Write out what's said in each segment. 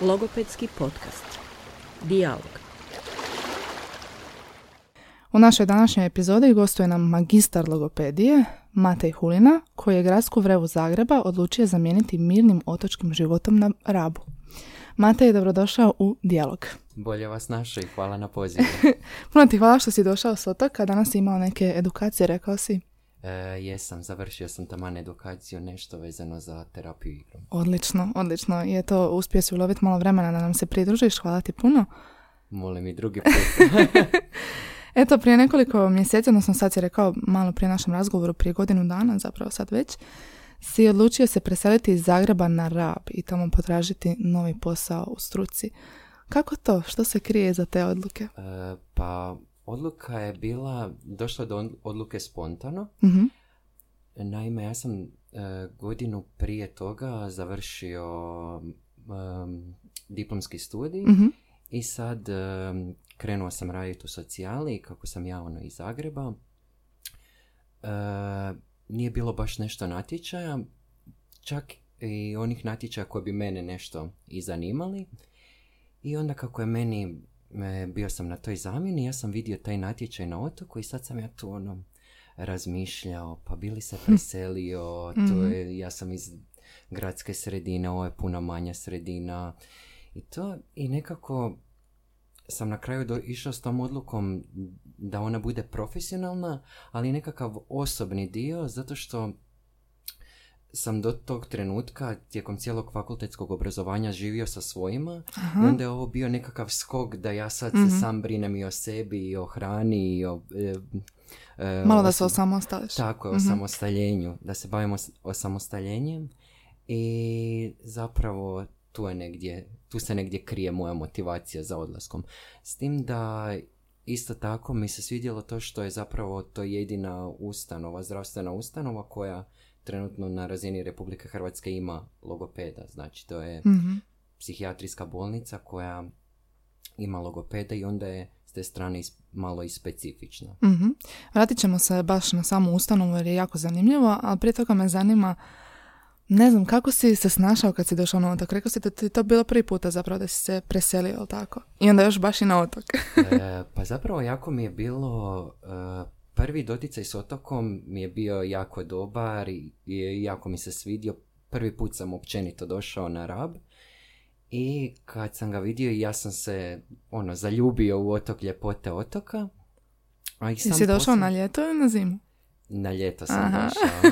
Logopedski podcast. Dijalog. U našoj današnjoj epizodi gostuje nam magistar logopedije Matej Hulina, koji je gradsku vrevu Zagreba odlučio zamijeniti mirnim otočkim životom na Rabu. Matej je dobrodošao u Dijalog. Bolje vas našao i hvala na pozivu. Puno ti hvala što si došao s otoka, danas si imao neke edukacije, rekao si. E, jesam, završio sam taman edukaciju, nešto vezano za terapiju igrom. Odlično, odlično. I to uspio si uloviti malo vremena da nam se pridružiš, hvala ti puno. Molim i drugi put. Eto, prije nekoliko mjeseci, odnosno sad si rekao malo prije našem razgovoru, prije godinu dana, zapravo sad već, si odlučio se preseliti iz Zagreba na Rab i tamo potražiti novi posao u struci. Kako to? Što se krije za te odluke? E, pa, odluka je bila, došla do odluke spontano. Mhm, Naime, ja sam e, godinu prije toga završio em, diplomski studij mhm, i sad em, krenuo sam raditi u socijali kako sam ja ono iz Zagreba. E, nije bilo baš nešto natječaja, čak i onih natječaja koji bi mene nešto i zanimali. I onda kako je meni, e, bio sam na toj zamjeni, ja sam vidio taj natječaj na otoku i sad sam ja tu ono razmišljao, pa bili se preselio, to Mhm. je, ja sam iz gradske sredine, ovo je puno manja sredina i to, i nekako sam na kraju do, išao s tom odlukom da ona bude profesionalna, ali nekakav osobni dio, zato što sam do tog trenutka tijekom cijelog fakultetskog obrazovanja živio sa svojima Aha. i onda je ovo bio nekakav skok da ja sad Mhm. se sam brinem i o sebi i o hrani i o... e, e, Malo da se osamostališ. tako, o Mhm. samostaljenju, da se bavimo s- osamostaljenjem i zapravo tu je negdje, tu se negdje krije moja motivacija za odlaskom. S tim da isto tako mi se svidjelo to što je zapravo to jedina ustanova, zdravstvena ustanova koja trenutno na razini Republike Hrvatske ima logopeda. Znači to je Mhm. psihijatrijska bolnica koja ima logopeda i onda je s te strane is- malo i specifična. Mhm. Vratit ćemo se baš na samu ustanovu jer je jako zanimljivo, ali prije toga me zanima, ne znam, kako si se snašao kad si došao na otok? Rekao si da ti to bilo prvi puta zapravo da si se preselio, tako? I onda još baš i na otok. E, pa zapravo jako mi je bilo e, prvi doticaj s otokom mi je bio jako dobar i, i jako mi se svidio. Prvi put sam općenito došao na Rab i kad sam ga vidio ja sam se ono zaljubio u otok ljepote otoka. A i sam Jesi došao poslije- na ljeto ili na zimu? Na ljeto sam Aha. došao.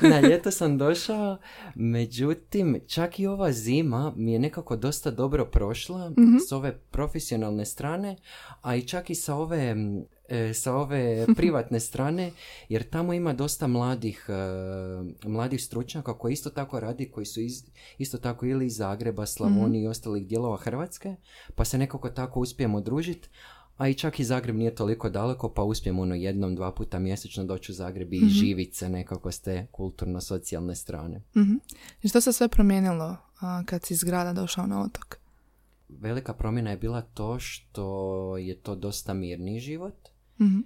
na ljeto sam došao, međutim, čak i ova zima mi je nekako dosta dobro prošla Mhm. s ove profesionalne strane, a i čak i sa ove, e, sa ove privatne strane, jer tamo ima dosta mladih, e, mladih stručnjaka koji isto tako radi, koji su iz, isto tako ili iz Zagreba, Slavonije i ostalih dijelova Hrvatske, pa se nekako tako uspijemo družiti. A i čak i Zagreb nije toliko daleko, pa uspijemo ono jednom, dva puta mjesečno doći u Zagreb i živit se nekako s te kulturno-socijalne strane. Mhm. I što se sve promijenilo a, kad si iz grada došao na otok? Velika promjena je bila to što je to dosta mirni život, Mhm.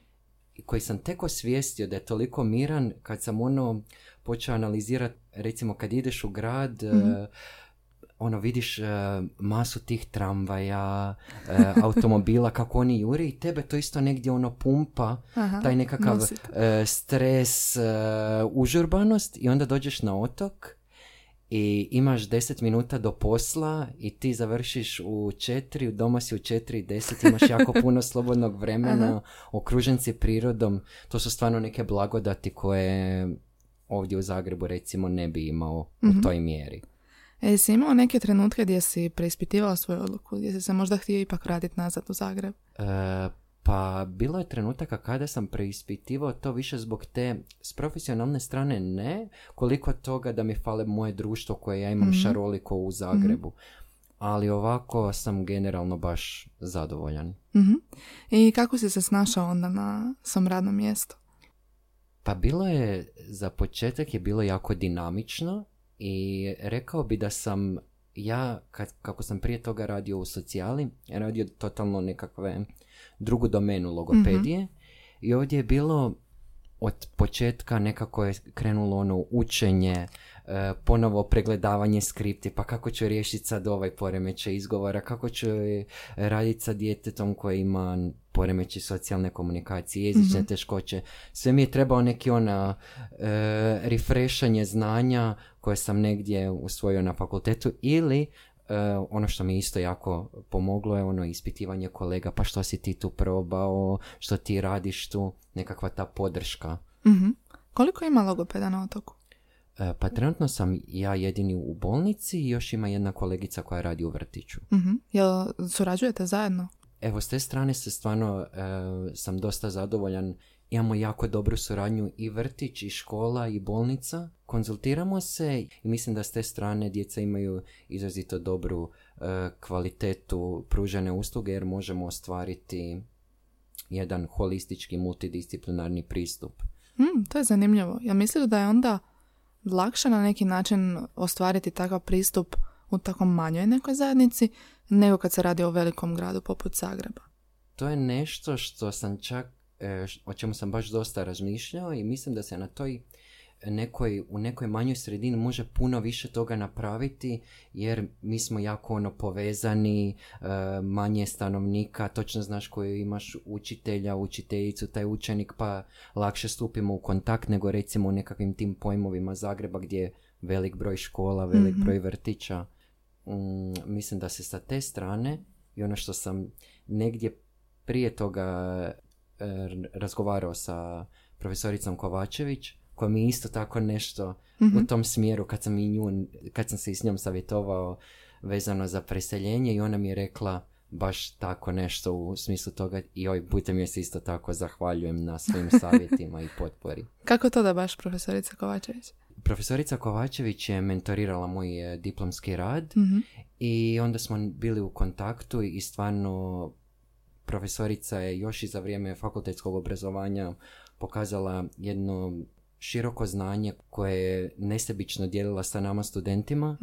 i koji sam tek osvijestio da je toliko miran kad sam ono počeo analizirati, recimo kad ideš u grad, e, ono vidiš e, masu tih tramvaja, e, automobila, kako oni jure i tebe to isto negdje ono pumpa, Aha, taj nekakav e, stres, užurbanost i onda dođeš na otok i imaš 10 minuta do posla i ti završiš u 4, doma si u 4 i 10, imaš jako puno slobodnog vremena, okružen si prirodom, to su stvarno neke blagodati koje ovdje u Zagrebu recimo ne bi imao u toj mjeri. E, jesi imao neke trenutke gdje si preispitivao svoju odluku, gdje si se možda htio ipak vratiti nazad u Zagreb? E, pa bilo je trenutaka kada sam preispitivao to više zbog te s profesionalne strane ne, koliko toga da mi fale moje društvo koje ja imam šaroliko u Zagrebu. Ali ovako sam generalno baš zadovoljan. Mhm. I kako si se snašao onda na svom radnom mjestu? Pa bilo je, za početak je bilo jako dinamično i rekao bi da sam ja, kad, kako sam prije toga radio u socijali, radio totalno nekakve drugu domenu logopedije i ovdje je bilo od početka nekako je krenulo ono učenje, e, ponovo pregledavanje skripti, pa kako ću riješiti sad ovaj poremećaj izgovora, kako ću raditi sa djetetom koji ima poremeći socijalne komunikacije, jezične teškoće. Sve mi je trebao neki ona e, refreshanje znanja koje sam negdje usvojio na fakultetu ili e, ono što mi isto jako pomoglo je ono ispitivanje kolega, pa što si ti tu probao, što ti radiš tu, nekakva ta podrška. Mhm. Koliko ima logopeda na otoku? E, pa trenutno sam ja jedini u bolnici i još ima jedna kolegica koja radi u vrtiću. Mhm. Jel surađujete zajedno? Evo, s te strane se stvarno e, sam dosta zadovoljan. Imamo jako dobru suradnju i vrtić, i škola, i bolnica. Konzultiramo se i mislim da s te strane djeca imaju izrazito dobru e, kvalitetu pružene usluge jer možemo ostvariti jedan holistički multidisciplinarni pristup. Hmm, to je zanimljivo. Ja mislim da je onda lakše na neki način ostvariti takav pristup u tako manjoj nekoj zajednici nego kad se radi o velikom gradu poput Zagreba. To je nešto što sam čak, o čemu sam baš dosta razmišljao i mislim da se na toj nekoj, u nekoj manjoj sredini može puno više toga napraviti jer mi smo jako ono povezani, e, manje stanovnika, točno znaš koju imaš učitelja, učiteljicu, taj učenik pa lakše stupimo u kontakt nego recimo u nekakvim tim pojmovima Zagreba gdje je velik broj škola, velik broj vrtića. Mm, mislim da se sa te strane i ono što sam negdje prije toga razgovarao sa profesoricom Kovačević, koja mi isto tako nešto u tom smjeru kad sam, i nju, kad sam se i s njom savjetovao vezano za preseljenje i ona mi je rekla baš tako nešto u smislu toga i oj putem joj se isto tako zahvaljujem na svojim savjetima i potpori. Kako to da baš profesorica Kovačević? Profesorica Kovačević je mentorirala moj e, diplomski rad i onda smo bili u kontaktu i stvarno profesorica je još i za vrijeme fakultetskog obrazovanja pokazala jedno široko znanje koje je nesebično dijelila sa nama studentima,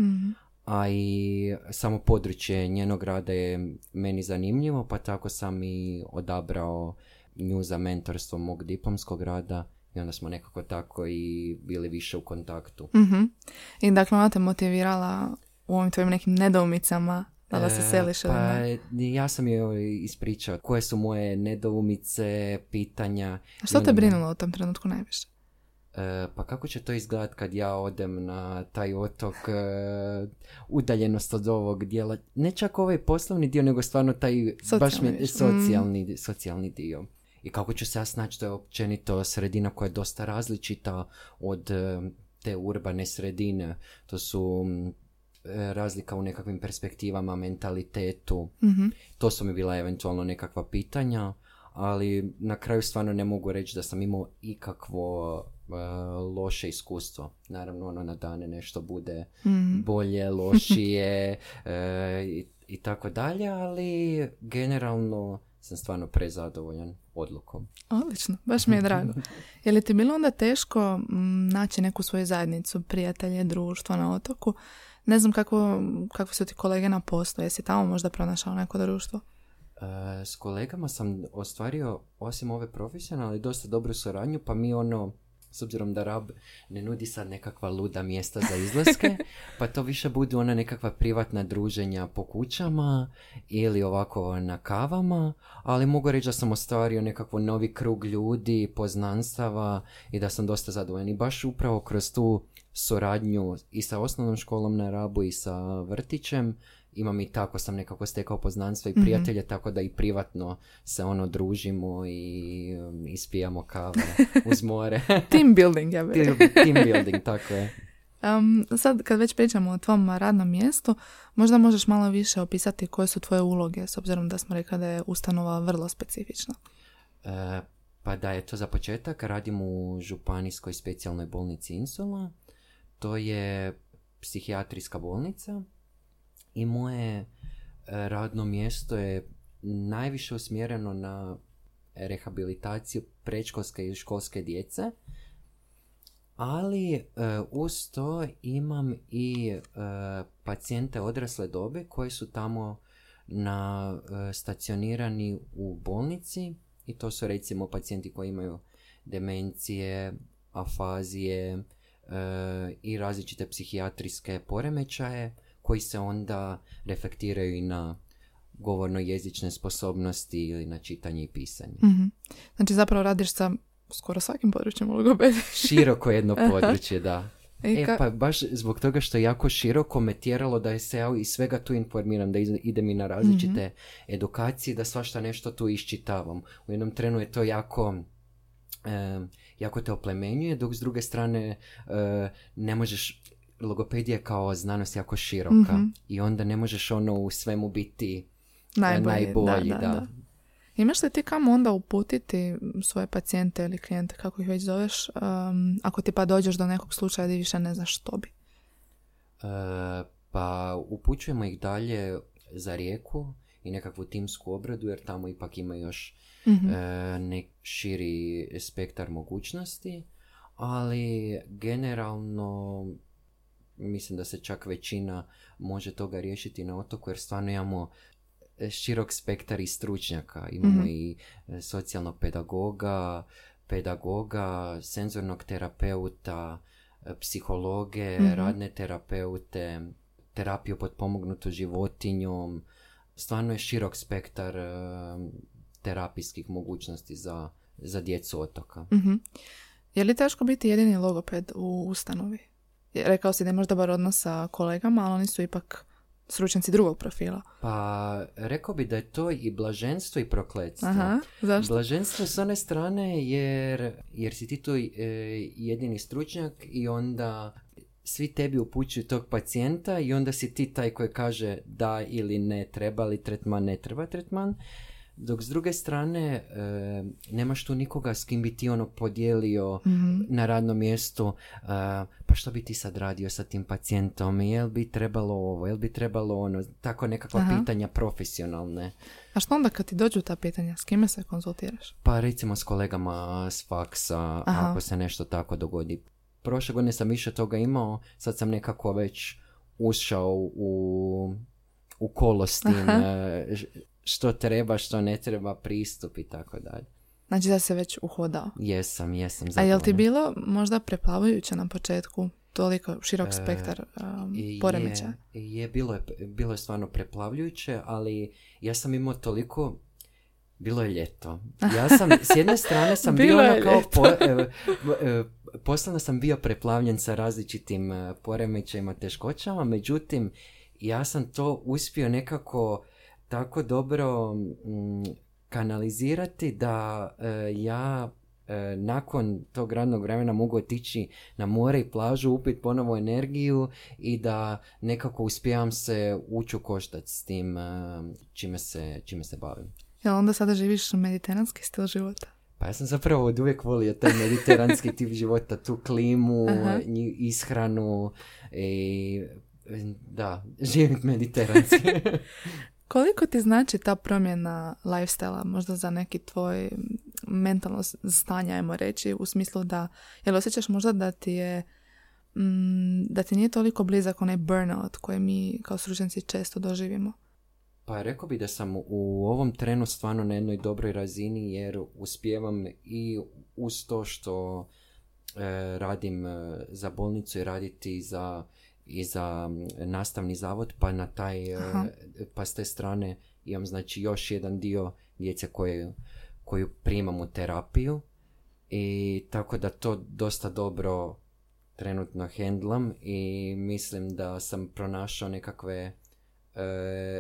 a i samo područje njenog rada je meni zanimljivo, pa tako sam i odabrao nju za mentorstvo mog diplomskog rada i onda smo nekako tako i bili više u kontaktu. Mhm. I dakle ona te motivirala u ovim tvojim nekim nedoumicama da da se E, seliš pa, ja sam joj ispričao koje su moje nedoumice, pitanja. A što te brinulo u tom trenutku najviše? E, pa kako će to izgledat kad ja odem na taj otok, e, udaljenost od ovog dijela, ne čak ovaj poslovni dio, nego stvarno taj baš Socijalni mi, više. socijalni, socijalni dio. I kako ću se ja snaći, to je općenito sredina koja je dosta različita od e, te urbane sredine. To su m, e, razlika u nekakvim perspektivama, mentalitetu. Mhm. To su mi bila eventualno nekakva pitanja, ali na kraju stvarno ne mogu reći da sam imao ikakvo e, loše iskustvo. Naravno, ono na dane nešto bude Mhm. bolje, lošije e, i, i tako dalje, ali generalno sam stvarno prezadovoljan odlukom. Odlično, baš mi je drago. Je li ti bilo onda teško naći neku svoju zajednicu, prijatelje, društvo na otoku? Ne znam kako, kako su ti kolege na poslu, jesi tamo možda pronašao neko društvo? E, s kolegama sam ostvario, osim ove profesionalne, dosta dobru suradnju, pa mi ono, s obzirom da rab ne nudi sad nekakva luda mjesta za izlaske, pa to više budu ona nekakva privatna druženja po kućama ili ovako na kavama, ali mogu reći da sam ostvario nekakvo novi krug ljudi, poznanstava i da sam dosta zadovoljan. I baš upravo kroz tu suradnju i sa osnovnom školom na Rabu i sa vrtićem, imam i tako sam nekako stekao poznanstva i prijatelje, tako da i privatno se ono družimo i um, ispijamo kave uz more. Team building, ja bih team, team building, tako je. Um, sad kad već pričamo o tvom radnom mjestu, možda možeš malo više opisati koje su tvoje uloge, s obzirom da smo rekli da je ustanova vrlo specifična. E, pa da je to za početak, radim u županijskoj specijalnoj bolnici Insula. To je psihijatrijska bolnica i moje e, radno mjesto je najviše usmjereno na rehabilitaciju predškolske i školske djece. Ali e, uz to imam i e, pacijente odrasle dobe koji su tamo na e, stacionirani u bolnici i to su recimo pacijenti koji imaju demencije, afazije e, i različite psihijatrijske poremećaje koji se onda reflektiraju i na govorno-jezične sposobnosti ili na čitanje i pisanje. Mhm. Znači zapravo radiš sa skoro svakim područjem u logopediji. Široko jedno područje, da. I E ka- pa baš zbog toga što je jako široko me tjeralo da je se ja iz svega tu informiram, da idem i na različite Mhm. edukacije, da svašta nešto tu iščitavam. U jednom trenu je to jako, e, jako te oplemenjuje, dok s druge strane e, ne možeš, logopedija je kao znanost jako široka Mhm. i onda ne možeš ono u svemu biti e, Najbolji, najbolji, da, da. da, da. Imaš li ti kamo onda uputiti svoje pacijente ili klijente, kako ih već zoveš, um, ako ti pa dođeš do nekog slučaja gdje više ne znaš što bi? E, pa upućujemo ih dalje za rijeku i nekakvu timsku obradu jer tamo ipak ima još Mhm. e, nek širi spektar mogućnosti, ali generalno mislim da se čak većina može toga riješiti na otoku jer stvarno imamo e, širok spektar i stručnjaka. Imamo Mhm. i e, socijalnog pedagoga, pedagoga, senzornog terapeuta, e, psihologe, Mhm. radne terapeute, terapiju potpomognutu životinjom. Stvarno je širok spektar terapijskih mogućnosti za, za djecu otoka. Mhm. Je li teško biti jedini logoped u ustanovi? Rekao si da imaš dobar odnos sa kolegama, ali oni su ipak stručnjaci drugog profila. Pa rekao bi da je to i blaženstvo i prokletstvo. Aha, zašto? Blaženstvo s one strane jer, jer si ti tu e, jedini stručnjak i onda svi tebi upućuju tog pacijenta i onda si ti taj koji kaže da ili ne treba li tretman, ne treba tretman. Dok s druge strane e, nemaš tu nikoga s kim bi ti ono podijelio Mhm. na radnom mjestu e, pa što bi ti sad radio sa tim pacijentom, jel bi trebalo ovo, jel bi trebalo ono, tako nekakva Aha. pitanja profesionalne. A što onda kad ti dođu ta pitanja, s kime se konzultiraš? Pa recimo s kolegama s faksa, Aha. ako se nešto tako dogodi. Prošle godine sam više toga imao, sad sam nekako već ušao u, u kolo s tim, Aha. e, ž- što treba, što ne treba, pristup i tako dalje. Znači da se već uhodao. Jesam, jesam. A jel ti bilo možda preplavajuće na početku toliko širok E, spektar um, I poremećaja? Je, je bilo, je, bilo je stvarno preplavljujuće, ali ja sam imao toliko bilo je ljeto. Ja sam, s jedne strane sam bio ono kao, po, e, e, poslano sam bio preplavljen sa različitim e, poremećajima, teškoćama, međutim, ja sam to uspio nekako tako dobro mm, kanalizirati da e, ja e, nakon tog radnog vremena mogu otići na more i plažu, upit ponovo energiju i da nekako uspijevam se ući u koštac s tim e, čime se, čime se bavim. Jel onda sada živiš mediteranski stil života? Pa ja sam zapravo od uvijek volio taj mediteranski tip života, tu klimu, Aha. ishranu i da, živim mediteranski. Koliko ti znači ta promjena lifestyle možda za neki tvoj mentalno stanje, ajmo reći, u smislu da, jel osjećaš možda da ti je mm, da ti nije toliko blizak onaj burnout koji mi kao stručnjaci često doživimo? Pa rekao bi da sam u ovom trenu stvarno na jednoj dobroj razini jer uspijevam i uz to što e, radim e, za bolnicu i raditi za, i za mm, nastavni zavod pa na taj, e, Aha. pa s te strane imam znači još jedan dio djece koje, koju primam u terapiju i tako da to dosta dobro trenutno hendlam i mislim da sam pronašao nekakve e,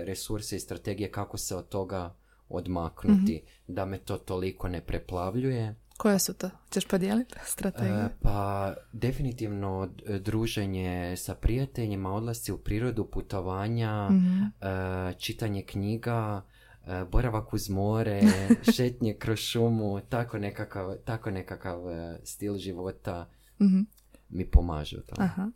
resurse i strategije kako se od toga odmaknuti, da me to toliko ne preplavljuje. Koje su to? Ćeš podijeliti strategiju? E, pa definitivno d- druženje sa prijateljima, odlasci u prirodu, putovanja, Mhm. e, čitanje knjiga, e, boravak uz more, šetnje kroz šumu, tako nekakav, tako nekakav e, stil života Mhm. mi pomaže u tome. Aha.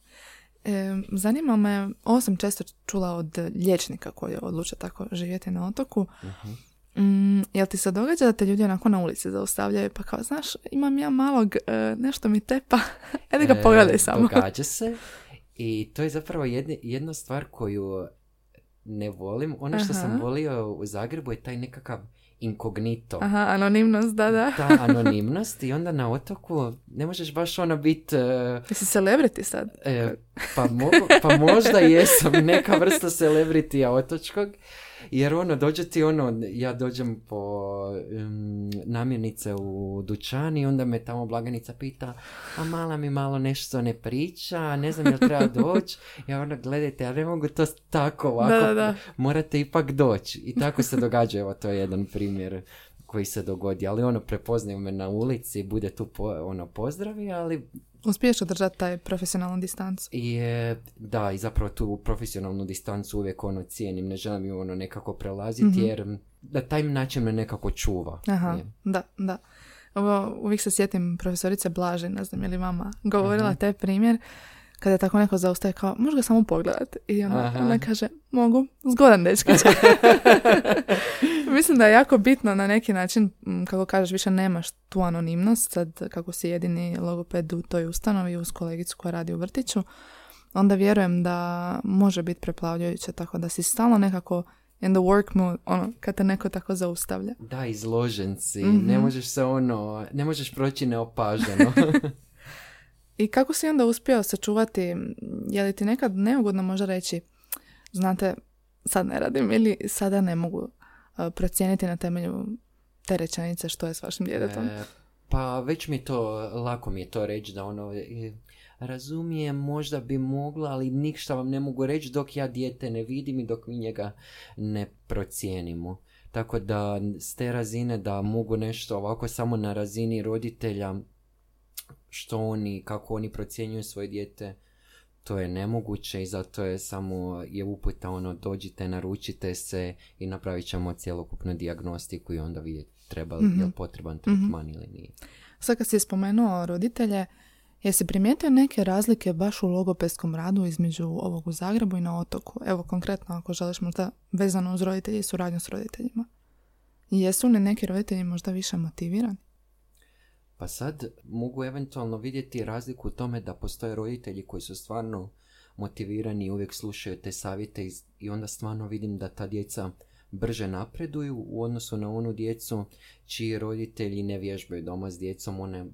E, zanima me, ovo sam često čula od liječnika koji odluče tako živjeti na otoku. Mhm. Mm, jel ti se događa da te ljudi onako na ulici zaustavljaju pa kao, znaš, imam ja malog, e, nešto mi tepa, ajde ga E, pogledaj samo. Događa se i to je zapravo jedni- jedna stvar koju ne volim. Ono što Aha. sam volio u Zagrebu je taj nekakav inkognito. Aha, anonimnost, da, da. Ta anonimnost i onda na otoku ne možeš baš ono biti... Jesi celebrity sad? E, pa, mogu, pa možda jesam neka vrsta celebritija otočkog. Jer ono, dođe ti ono, ja dođem po um, namirnice u dućan i onda me tamo blagajnica pita, a mala mi malo nešto ne priča, ne znam jel treba doći. Ja ono, gledajte, ja ne mogu to tako ovako, Da, da, da. morate ipak doći. I tako se događa, evo to je jedan primjer koji se dogodi, ali ono prepoznaju me na ulici, bude tu po, ono pozdravi, ali Uspiješ održati taj profesionalnu distancu. i je, da, i zapravo tu profesionalnu distancu uvijek ono cijenim, ne želim ju ono nekako prelaziti, jer da taj način me nekako čuva. Aha, Je. da, da. Ovo, uvijek se sjetim profesorice Blaži, ne znam je li mama govorila taj primjer, kada tako neko zaustaje kao, možeš ga samo pogledat. I ona, ona kaže, mogu, zgodan dečkić. Mislim da je jako bitno na neki način, kako kažeš, više nemaš tu anonimnost, sad kako si jedini logoped u toj ustanovi uz kolegicu koja radi u vrtiću, onda vjerujem da može biti preplavljujuće, tako da si stalno nekako in the work mood, ono, kad te neko tako zaustavlja. Da, izložen si, Mhm. ne možeš se ono, ne možeš proći neopaženo. I kako si onda uspio sačuvati, je li ti nekad neugodno možda reći, znate, sad ne radim ili sada ne mogu a, procijeniti na temelju te rečenice što je s vašim djetetom? E, pa već mi to, lako mi je to reći da ono, e, razumijem, možda bi mogla, ali ništa vam ne mogu reći dok ja dijete ne vidim i dok mi njega ne procijenimo. Tako da s te razine da mogu nešto ovako samo na razini roditelja što oni, kako oni procjenjuju svoje dijete, to je nemoguće i zato je samo je uputa ono dođite, naručite se i napravit ćemo cjelokupnu dijagnostiku i onda vidjeti treba li je li potreban tretman ili nije. Sad kad si spomenuo roditelje, jesi primijetio neke razlike baš u logopedskom radu između ovog u Zagrebu i na otoku? Evo konkretno ako želiš možda vezano uz roditelje i suradnju s roditeljima. Jesu li neki roditelji možda više motivirani? Pa sad mogu eventualno vidjeti razliku u tome da postoje roditelji koji su stvarno motivirani i uvijek slušaju te savjete i- onda stvarno vidim da ta djeca brže napreduju u odnosu na onu djecu čiji roditelji ne vježbaju doma s djecom, one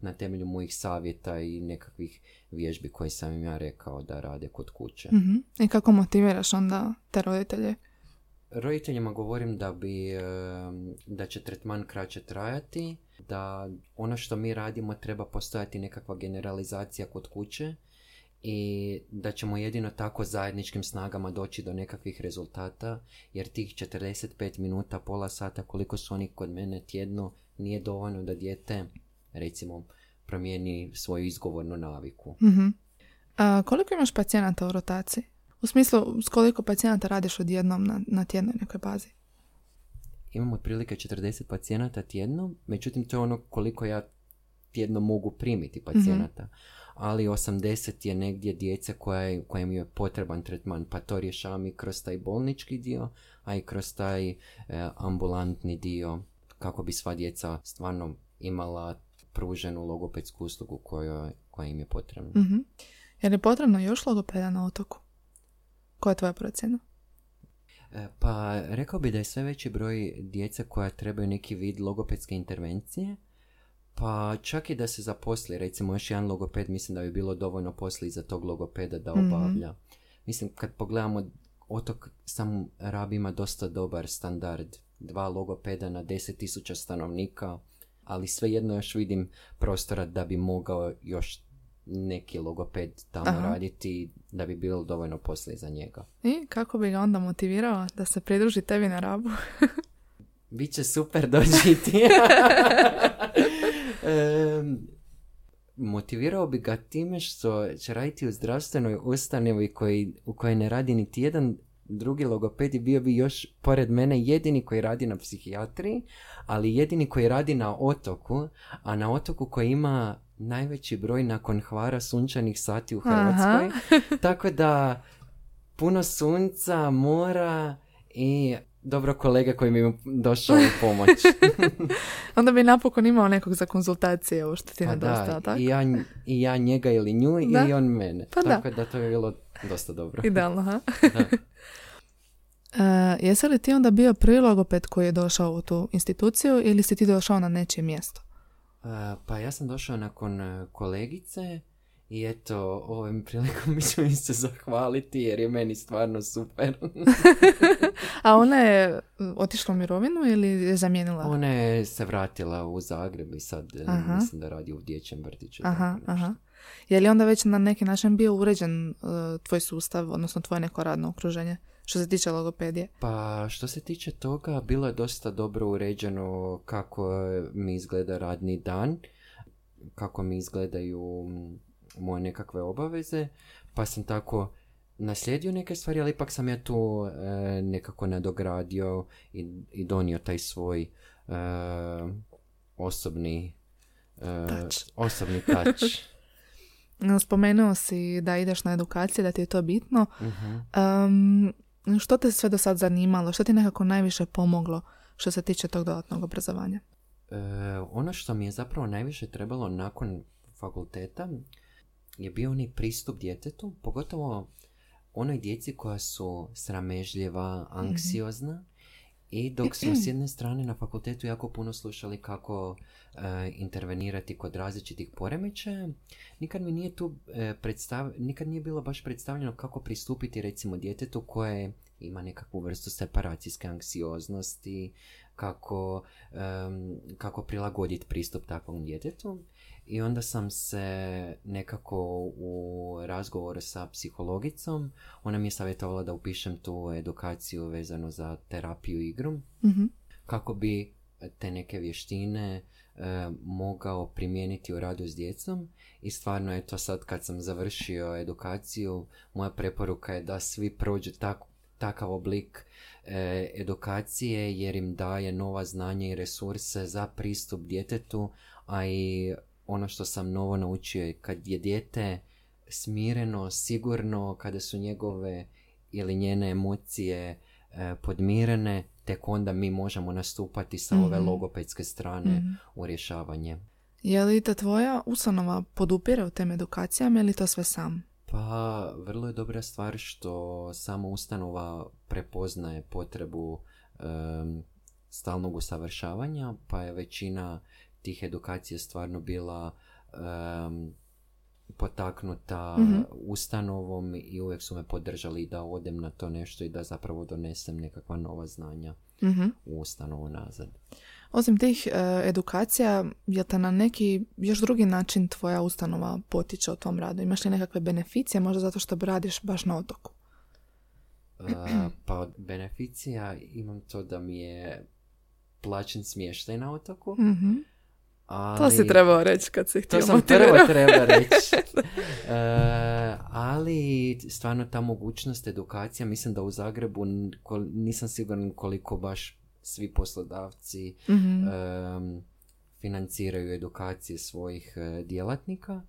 na temelju mojih savjeta i nekakvih vježbi koje sam im ja rekao da rade kod kuće. Mhm. I kako motiviraš onda te roditelje? Roditeljima govorim da bi da će tretman kraće trajati, da ono što mi radimo treba postojati nekakva generalizacija kod kuće i da ćemo jedino tako zajedničkim snagama doći do nekakvih rezultata, jer tih 45 minuta, pola sata koliko su oni kod mene tjedno nije dovoljno da dijete recimo promijeni svoju izgovornu naviku. Mhm. A, koliko imaš pacijenata u rotaciji? U smislu, s koliko pacijenata radiš odjednom na, na tjednoj nekoj bazi? imam otprilike 40 pacijenata tjedno, međutim to je ono koliko ja tjedno mogu primiti pacijenata. Ali 80 je negdje djece koja je, kojem je potreban tretman, pa to rješavam i kroz taj bolnički dio, a i kroz taj e, ambulantni dio, kako bi sva djeca stvarno imala pruženu logopedsku uslugu kojoj, koja im je potrebna. Mhm. Je li potrebno još logopeda na otoku? Koja je tvoja procjena? E, Pa rekao bi da je sve veći broj djece koja trebaju neki vid logopedske intervencije, pa čak i da se zaposli, recimo još jedan logoped, mislim da bi bilo dovoljno posli za tog logopeda da obavlja. Mislim, kad pogledamo, otok sam Rab ima dosta dobar standard, dva logopeda na 10.000 stanovnika, ali svejedno još vidim prostora da bi mogao još neki logoped tamo Aha. raditi, da bi bilo dovoljno posla za njega. I kako bi ga onda motivirao da se pridruži tebi na rabu? Biće super doći ti. Em, motivirao bi ga time što će raditi u zdravstvenoj ustanovi koji, u kojoj ne radi niti jedan drugi logoped i bio bi još pored mene jedini koji radi na psihijatriji, ali jedini koji radi na otoku, a na otoku koji ima najveći broj nakon hvara sunčanih sati u. Hrvatskoj. Tako da puno sunca, mora i dobro kolega koji mi je došao u pomoć. Onda bi napokon imao nekog za konzultacije, ovo što ti Pa nedostaje, da, tako? i ja, i ja njega ili nju Da. i on mene. Pa. Tako da. to je bilo dosta dobro. Idealno, ha? Da. E, jesi li ti onda bio prvi logoped koji je došao u tu instituciju ili si ti došao na nečije mjesto? E, pa ja sam došao nakon e, kolegice i eto, ovim prilikom mi se zahvaliti jer je meni stvarno super. A ona je otišla u mirovinu ili je zamijenila? Ona je se vratila u Zagreb i sad aha. mislim da radi u dječjem vrtiću. Aha, aha. Je li onda već na neki način bio uređen tvoj sustav, odnosno tvoje neko radno okruženje? Što se tiče logopedije? Pa što se tiče toga, bilo je dosta dobro uređeno kako mi izgleda radni dan, kako mi izgledaju moje nekakve obaveze, pa sam tako naslijedio neke stvari, ali ipak sam ja tu e, nekako nadogradio i, i donio taj svoj e, osobni e, osobni touch. Spomenuo si da ideš na edukacije, da ti je to bitno. uh što te sve do sad zanimalo? Što ti nekako najviše pomoglo što se tiče tog dodatnog obrazovanja? E, ono što mi je zapravo najviše trebalo nakon fakulteta je bio onaj pristup djetetu, pogotovo onoj djeci koja su sramežljiva, mhm. anksiozna i dok smo s jedne strane na fakultetu jako puno slušali kako e, intervenirati kod različitih poremećaja, nikad mi nije tu e, predstav, nikad nije bilo baš predstavljeno kako pristupiti recimo djetetu koje ima nekakvu vrstu separacijske anksioznosti, kako, kako prilagoditi pristup takvom djetetu. I onda sam se nekako u razgovoru sa psihologicom, ona mi je savjetovala da upišem tu edukaciju vezanu za terapiju igrom, mm kako bi te neke vještine e, mogao primijeniti u radu s djecom. I stvarno je to sad kad sam završio edukaciju, moja preporuka je da svi prođu tak, takav oblik e, edukacije jer im daje nova znanja i resurse za pristup djetetu, a i ono što sam novo naučio je kad je dijete smireno, sigurno, kada su njegove ili njene emocije e, podmirene, tek onda mi možemo nastupati sa ove mhm. logopedske strane mhm. u rješavanje. Je li ta tvoja ustanova podupira u tem edukacijama ili to sve sam? Pa, vrlo je dobra stvar što sama ustanova prepoznaje potrebu stalnog usavršavanja, pa je većina tih edukacija stvarno bila potaknuta mm ustanovom i uvijek su me podržali da odem na to nešto i da zapravo donesem nekakva nova znanja mm u ustanovu nazad. Osim tih e, edukacija, je te na neki još drugi način tvoja ustanova potiče o tom radu? Imaš li nekakve beneficije, možda zato što radiš baš na otoku? Uh, pa od beneficija imam to da mi je plaćen smještaj na otoku. mm Ali, to si trebao reći kad si htio To sam prvo treba reći. uh, ali stvarno ta mogućnost edukacija, mislim da u Zagrebu nisam siguran koliko baš svi poslodavci mm financiraju edukacije svojih uh, djelatnika,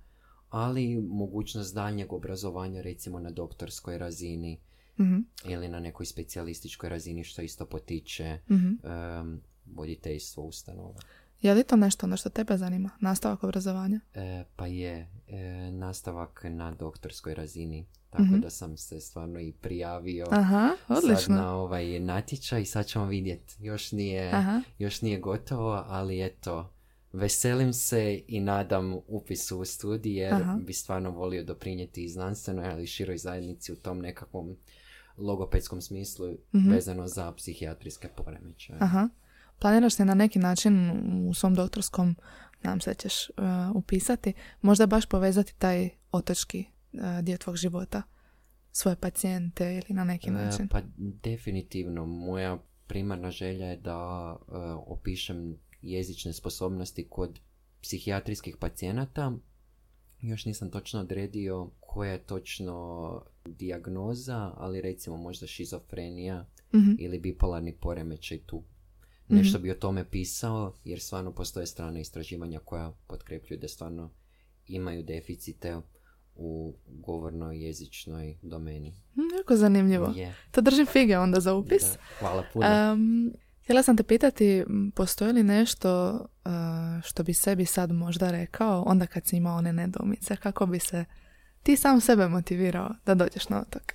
ali mogućnost daljnjeg obrazovanja recimo na doktorskoj razini mm ili na nekoj specijalističkoj razini što isto potiče mm voditeljstvo ustanova. Je li to nešto ono što tebe zanima? Nastavak obrazovanja? E, pa je. E, nastavak na doktorskoj razini. Tako mhm. da sam se stvarno i prijavio Aha, odlično. sad na ovaj natječaj. Sad ćemo vidjeti. Još nije, još nije gotovo, ali eto, veselim se i nadam upisu u studij jer bi stvarno volio doprinijeti i znanstvenoj, ali i široj zajednici u tom nekakvom logopedskom smislu mm vezano za psihijatrijske poremećaje. Aha. Planiraš se na neki način u svom doktorskom, nam se ćeš uh, upisati, možda baš povezati taj otočki uh, dio tvog života, svoje pacijente ili na neki e, način? pa definitivno. Moja primarna želja je da opišem jezične sposobnosti kod psihijatrijskih pacijenata. Još nisam točno odredio koja je točno dijagnoza, ali recimo možda šizofrenija mhm. ili bipolarni poremećaj tu nešto mhm. bi o tome pisao, jer stvarno postoje strane istraživanja koja potkrepljuju da stvarno imaju deficite u govornoj jezičnoj domeni. Mm, jako zanimljivo. Je. To držim fige onda za upis. Da, hvala puno. Um, htjela sam te pitati, postoji li nešto uh, što bi sebi sad možda rekao onda kad si imao one nedoumice, kako bi se ti sam sebe motivirao da dođeš na otok?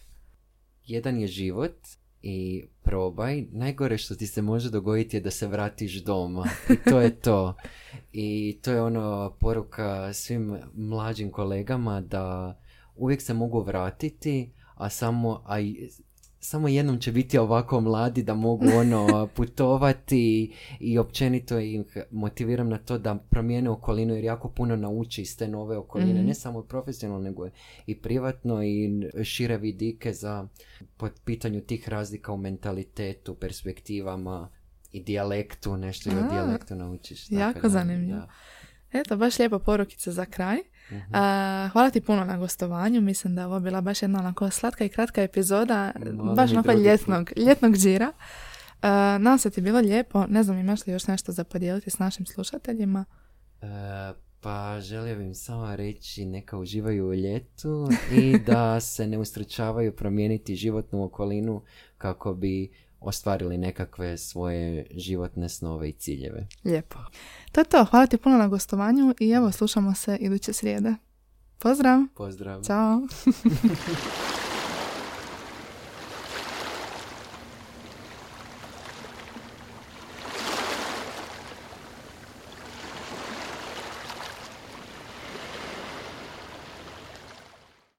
Jedan je život i probaj. Najgore što ti se može dogoditi je da se vratiš doma. I to je to. I to je ono poruka svim mlađim kolegama da uvijek se mogu vratiti, a samo, a samo jednom će biti ovako mladi da mogu ono putovati i općenito ih motiviram na to da promijene okolinu jer jako puno nauči iz te nove okoline, Mhm. ne samo profesionalno nego i privatno i šire vidike za po pitanju tih razlika u mentalitetu, perspektivama i dijalektu, nešto i o dijalektu naučiš. tako jako da, zanimljivo. da. Eto, baš lijepa porukica za kraj. A, hvala ti puno na gostovanju. Mislim da je ovo bila baš jedna onako slatka i kratka epizoda, Malo baš onako ljetnog, ljetnog džira. Uh, nadam se ti bilo lijepo. Ne znam, imaš li još nešto za podijeliti s našim slušateljima? E, pa želio bih samo reći neka uživaju u ljetu i da se ne ustručavaju promijeniti životnu okolinu kako bi ostvarili nekakve svoje životne snove i ciljeve. Lijepo. To je to. Hvala ti puno na gostovanju i evo slušamo se iduće srijede. Pozdrav! Pozdrav! Ćao!